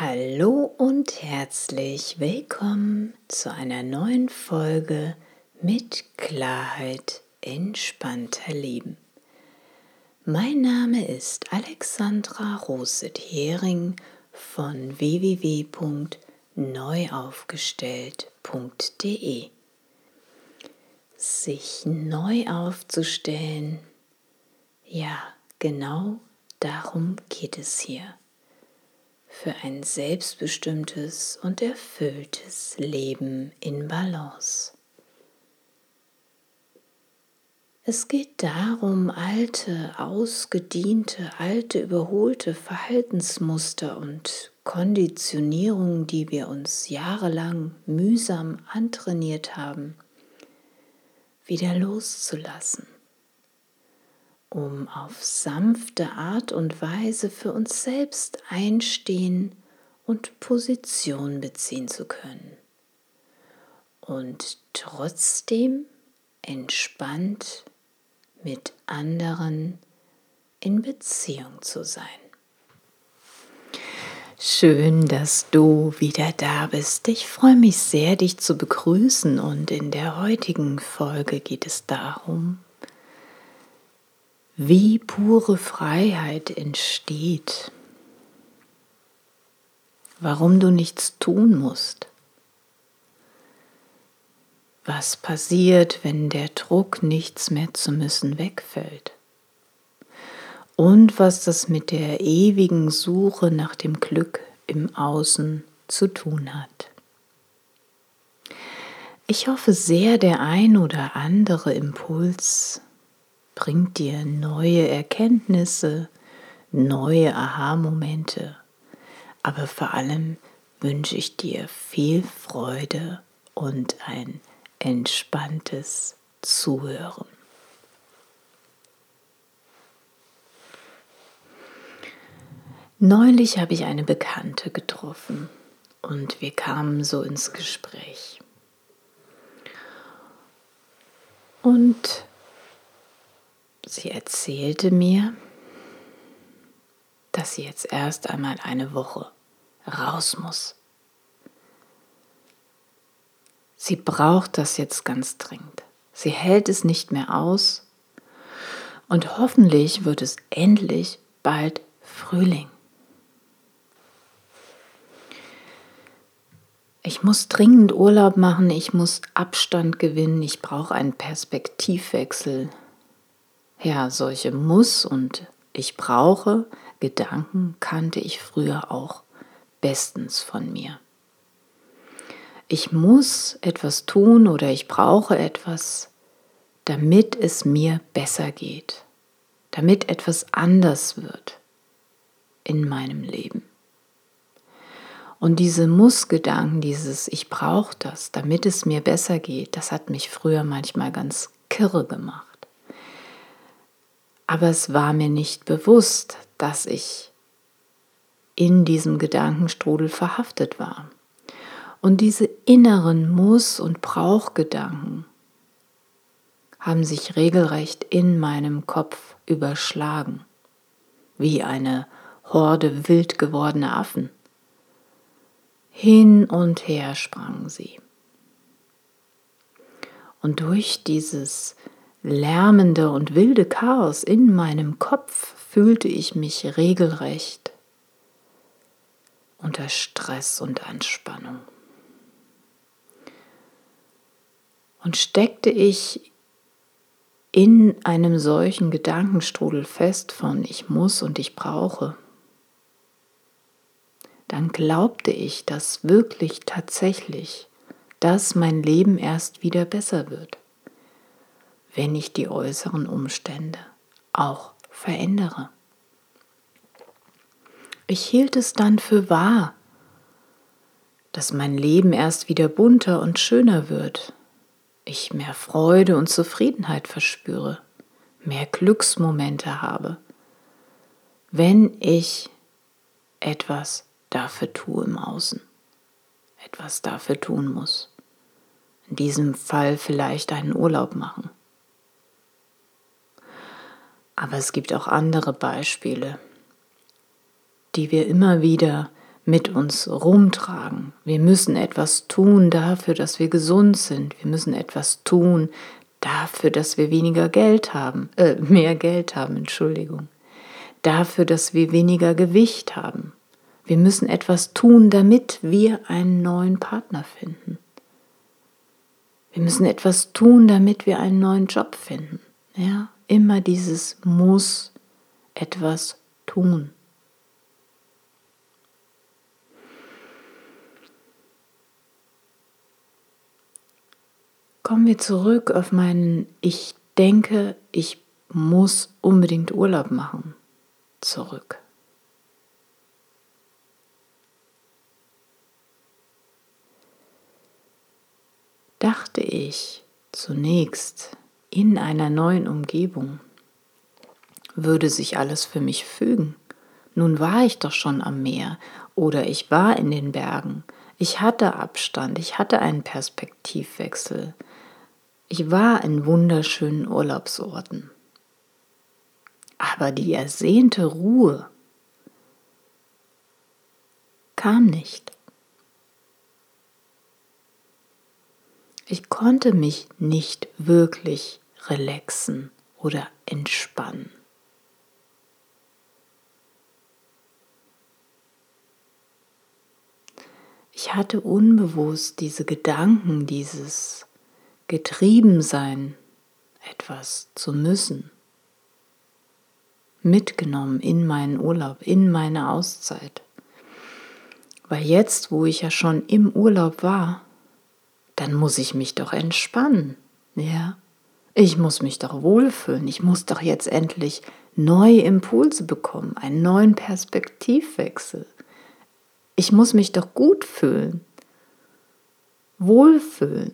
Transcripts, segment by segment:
Hallo und herzlich willkommen zu einer neuen Folge mit Klarheit entspannter Leben. Mein Name ist Alexandra Roset-Hering von www.neuaufgestellt.de. Sich neu aufzustellen, ja, genau darum geht es hier für ein selbstbestimmtes und erfülltes Leben in Balance. Es geht darum, alte, ausgediente, alte, überholte Verhaltensmuster und Konditionierungen, die wir uns jahrelang mühsam antrainiert haben, wieder loszulassen um auf sanfte Art und Weise für uns selbst einstehen und Position beziehen zu können. Und trotzdem entspannt mit anderen in Beziehung zu sein. Schön, dass du wieder da bist. Ich freue mich sehr, dich zu begrüßen und in der heutigen Folge geht es darum, wie pure Freiheit entsteht, warum du nichts tun musst, was passiert, wenn der Druck, nichts mehr zu müssen, wegfällt? Und was das mit der ewigen Suche nach dem Glück im Außen zu tun hat. Ich hoffe sehr, der ein oder andere Impuls bringt dir neue Erkenntnisse, neue Aha-Momente. Aber vor allem wünsche ich dir viel Freude und ein entspanntes Zuhören. Neulich habe ich eine Bekannte getroffen und wir kamen so ins Gespräch. Und Sie erzählte mir, dass sie jetzt erst einmal eine Woche raus muss. Sie braucht das jetzt ganz dringend. Sie hält es nicht mehr aus und hoffentlich wird es endlich bald Frühling. Ich muss dringend Urlaub machen, ich muss Abstand gewinnen, ich brauche einen Perspektivwechsel, ja, solche Muss und ich brauche Gedanken kannte ich früher auch bestens von mir. Ich muss etwas tun oder ich brauche etwas, damit es mir besser geht, damit etwas anders wird in meinem Leben. Und diese Muss-Gedanken, dieses Ich brauche das, damit es mir besser geht, das hat mich früher manchmal ganz kirre gemacht. Aber es war mir nicht bewusst, dass ich in diesem Gedankenstrudel verhaftet war. Und diese inneren Muss- und Brauchgedanken haben sich regelrecht in meinem Kopf überschlagen, wie eine Horde wild gewordener Affen. Hin und her sprangen sie. Und durch dieses lärmende und wilde Chaos in meinem Kopf fühlte ich mich regelrecht unter Stress und Anspannung. Und steckte ich in einem solchen Gedankenstrudel fest von ich muss und ich brauche, dann glaubte ich, dass wirklich tatsächlich, dass mein Leben erst wieder besser wird wenn ich die äußeren Umstände auch verändere. Ich hielt es dann für wahr, dass mein Leben erst wieder bunter und schöner wird, ich mehr Freude und Zufriedenheit verspüre, mehr Glücksmomente habe, wenn ich etwas dafür tue im Außen, etwas dafür tun muss. In diesem Fall vielleicht einen Urlaub machen. Aber es gibt auch andere Beispiele, die wir immer wieder mit uns rumtragen. Wir müssen etwas tun dafür, dass wir gesund sind. Wir müssen etwas tun dafür, dass wir weniger Geld haben, äh, mehr Geld haben, Entschuldigung. Dafür, dass wir weniger Gewicht haben. Wir müssen etwas tun, damit wir einen neuen Partner finden. Wir müssen etwas tun, damit wir einen neuen Job finden. Ja, immer dieses muss etwas tun. Kommen wir zurück auf meinen Ich denke, ich muss unbedingt Urlaub machen. Zurück. Dachte ich zunächst in einer neuen Umgebung, würde sich alles für mich fügen. Nun war ich doch schon am Meer oder ich war in den Bergen. Ich hatte Abstand, ich hatte einen Perspektivwechsel. Ich war in wunderschönen Urlaubsorten. Aber die ersehnte Ruhe kam nicht. Ich konnte mich nicht wirklich relaxen oder entspannen. Ich hatte unbewusst diese Gedanken, dieses getrieben sein, etwas zu müssen, mitgenommen in meinen Urlaub, in meine Auszeit. Weil jetzt, wo ich ja schon im Urlaub war, dann muss ich mich doch entspannen, ja? Ich muss mich doch wohlfühlen, ich muss doch jetzt endlich neue Impulse bekommen, einen neuen Perspektivwechsel. Ich muss mich doch gut fühlen, wohlfühlen.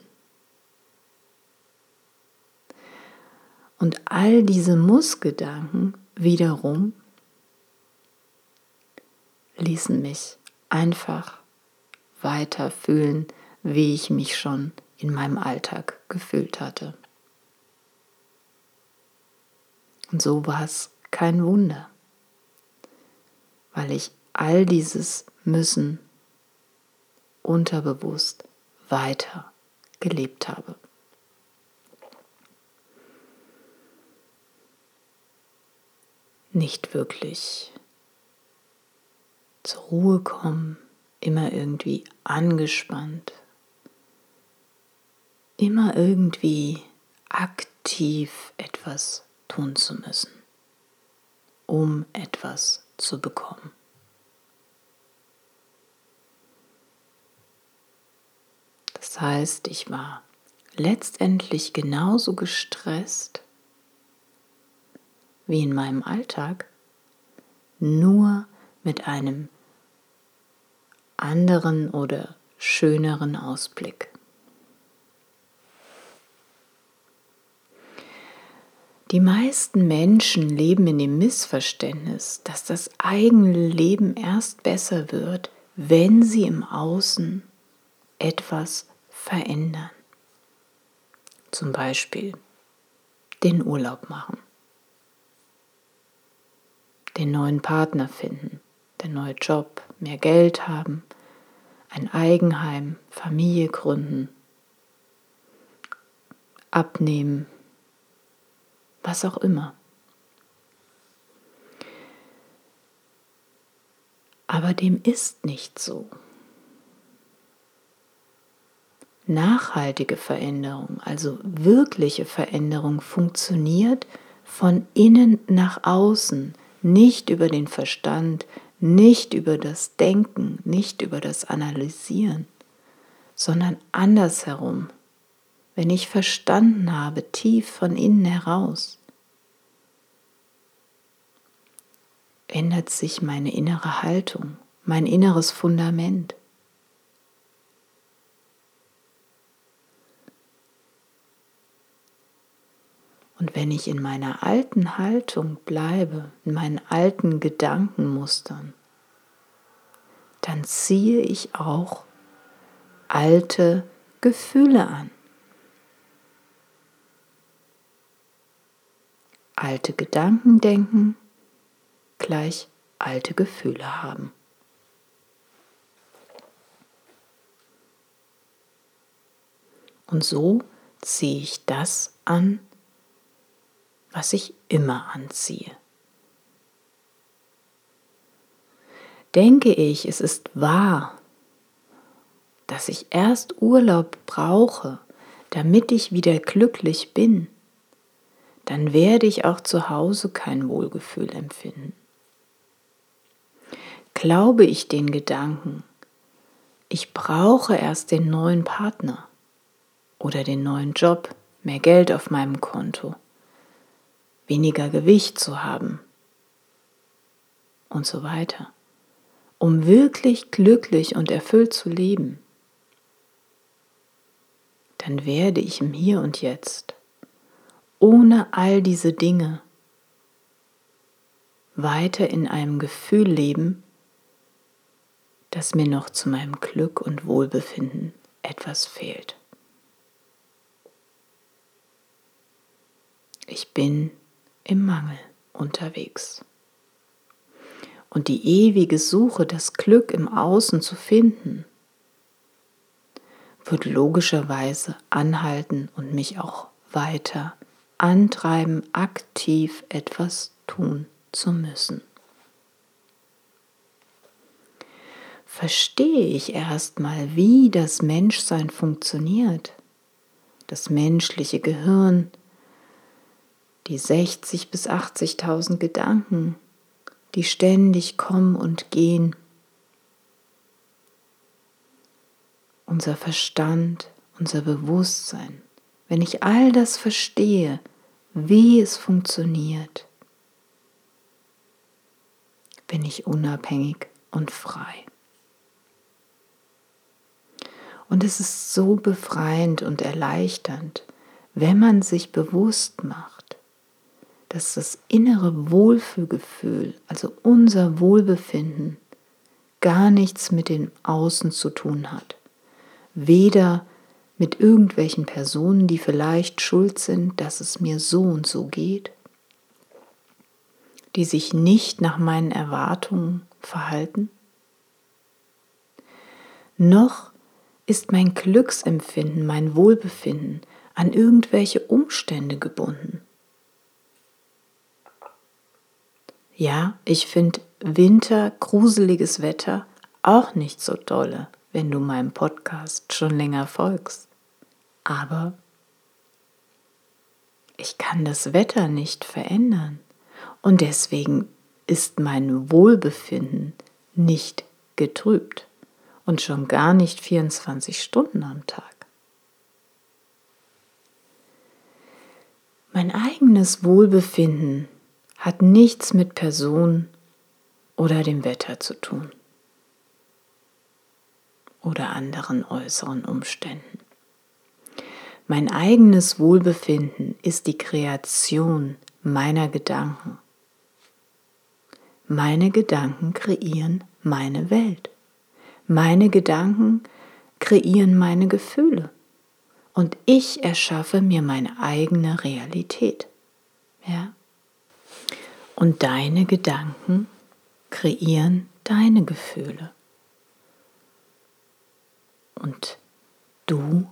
Und all diese Mussgedanken wiederum ließen mich einfach weiter fühlen, wie ich mich schon in meinem Alltag gefühlt hatte. Und so war es kein Wunder, weil ich all dieses Müssen unterbewusst weiter gelebt habe. nicht wirklich zur Ruhe kommen, immer irgendwie angespannt, immer irgendwie aktiv etwas tun zu müssen, um etwas zu bekommen. Das heißt, ich war letztendlich genauso gestresst wie in meinem Alltag, nur mit einem anderen oder schöneren Ausblick. Die meisten Menschen leben in dem Missverständnis, dass das eigene Leben erst besser wird, wenn sie im Außen etwas verändern. Zum Beispiel den Urlaub machen den neuen Partner finden, den neuen Job, mehr Geld haben, ein Eigenheim, Familie gründen, abnehmen, was auch immer. Aber dem ist nicht so. Nachhaltige Veränderung, also wirkliche Veränderung, funktioniert von innen nach außen, nicht über den Verstand, nicht über das Denken, nicht über das Analysieren, sondern andersherum. Wenn ich verstanden habe, tief von innen heraus, ändert sich meine innere Haltung, mein inneres Fundament. Und wenn ich in meiner alten Haltung bleibe, in meinen alten Gedankenmustern, dann ziehe ich auch alte Gefühle an. alte Gedanken denken gleich alte Gefühle haben. Und so ziehe ich das an, was ich immer anziehe. Denke ich, es ist wahr, dass ich erst Urlaub brauche, damit ich wieder glücklich bin, dann werde ich auch zu Hause kein Wohlgefühl empfinden. Glaube ich den Gedanken, ich brauche erst den neuen Partner oder den neuen Job, mehr Geld auf meinem Konto, weniger Gewicht zu haben und so weiter, um wirklich glücklich und erfüllt zu leben, dann werde ich im Hier und Jetzt ohne all diese Dinge weiter in einem Gefühl leben, dass mir noch zu meinem Glück und Wohlbefinden etwas fehlt. Ich bin im Mangel unterwegs. Und die ewige Suche, das Glück im Außen zu finden, wird logischerweise anhalten und mich auch weiter antreiben, aktiv etwas tun zu müssen. verstehe ich erstmal, wie das Menschsein funktioniert, das menschliche Gehirn, die 60 bis 80.000 Gedanken, die ständig kommen und gehen, unser Verstand, unser Bewusstsein, wenn ich all das verstehe, wie es funktioniert, bin ich unabhängig und frei. Und es ist so befreiend und erleichternd, wenn man sich bewusst macht, dass das innere Wohlfühlgefühl, also unser Wohlbefinden, gar nichts mit dem Außen zu tun hat. Weder mit irgendwelchen Personen, die vielleicht schuld sind, dass es mir so und so geht, die sich nicht nach meinen Erwartungen verhalten, noch ist mein Glücksempfinden, mein Wohlbefinden an irgendwelche Umstände gebunden. Ja, ich finde Winter, gruseliges Wetter auch nicht so dolle, wenn du meinem Podcast schon länger folgst. Aber ich kann das Wetter nicht verändern und deswegen ist mein Wohlbefinden nicht getrübt und schon gar nicht 24 Stunden am Tag. Mein eigenes Wohlbefinden hat nichts mit Person oder dem Wetter zu tun oder anderen äußeren Umständen. Mein eigenes Wohlbefinden ist die Kreation meiner Gedanken. Meine Gedanken kreieren meine Welt. Meine Gedanken kreieren meine Gefühle und ich erschaffe mir meine eigene Realität. Ja? Und deine Gedanken kreieren deine Gefühle. Und du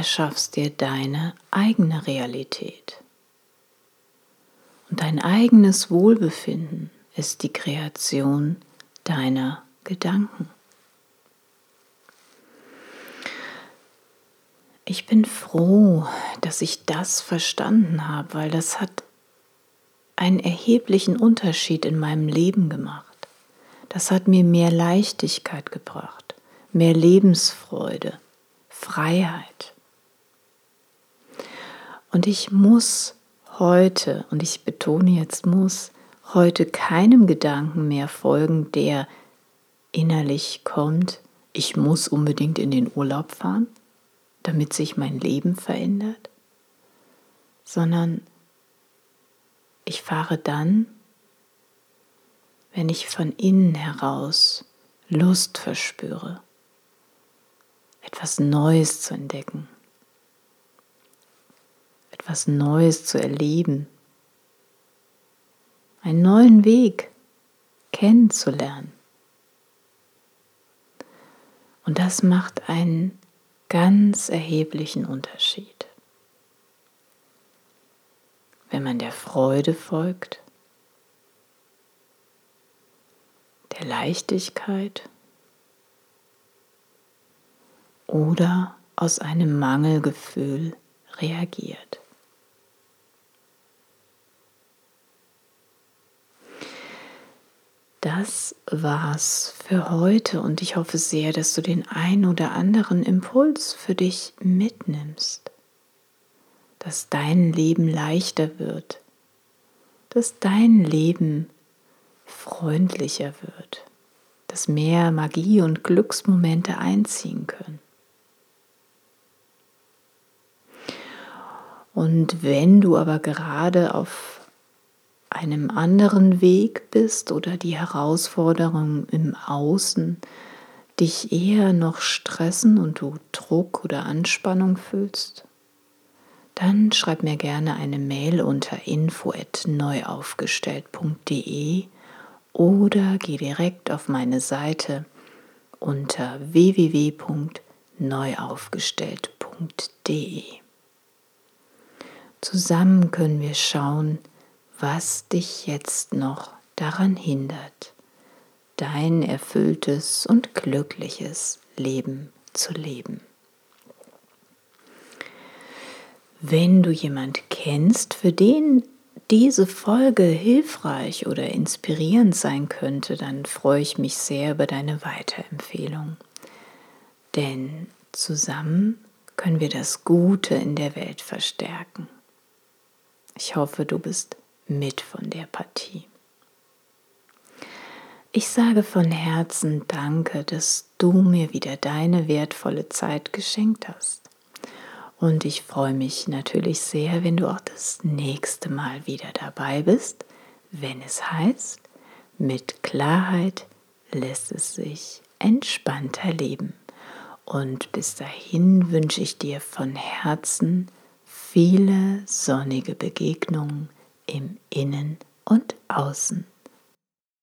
erschaffst dir deine eigene Realität. Und dein eigenes Wohlbefinden ist die Kreation deiner Gedanken. Ich bin froh, dass ich das verstanden habe, weil das hat einen erheblichen Unterschied in meinem Leben gemacht. Das hat mir mehr Leichtigkeit gebracht, mehr Lebensfreude, Freiheit. Und ich muss heute, und ich betone jetzt muss, heute keinem Gedanken mehr folgen, der innerlich kommt, ich muss unbedingt in den Urlaub fahren damit sich mein Leben verändert, sondern ich fahre dann, wenn ich von innen heraus Lust verspüre, etwas Neues zu entdecken, etwas Neues zu erleben, einen neuen Weg kennenzulernen. Und das macht einen ganz erheblichen Unterschied. Wenn man der Freude folgt, der Leichtigkeit oder aus einem Mangelgefühl reagiert. Das war's für heute und ich hoffe sehr, dass du den ein oder anderen Impuls für dich mitnimmst, dass dein Leben leichter wird, dass dein Leben freundlicher wird, dass mehr Magie und Glücksmomente einziehen können. Und wenn du aber gerade auf einem anderen Weg bist oder die Herausforderungen im Außen dich eher noch stressen und du Druck oder Anspannung fühlst, dann schreib mir gerne eine Mail unter info@neuaufgestellt.de oder geh direkt auf meine Seite unter www.neuaufgestellt.de. Zusammen können wir schauen, was dich jetzt noch daran hindert, dein erfülltes und glückliches Leben zu leben. Wenn du jemand kennst, für den diese Folge hilfreich oder inspirierend sein könnte, dann freue ich mich sehr über deine Weiterempfehlung. Denn zusammen können wir das Gute in der Welt verstärken. Ich hoffe, du bist mit von der Partie. Ich sage von Herzen Danke, dass du mir wieder deine wertvolle Zeit geschenkt hast. Und ich freue mich natürlich sehr, wenn du auch das nächste Mal wieder dabei bist, wenn es heißt, mit Klarheit lässt es sich entspannter leben. Und bis dahin wünsche ich dir von Herzen viele sonnige Begegnungen im Innen und Außen.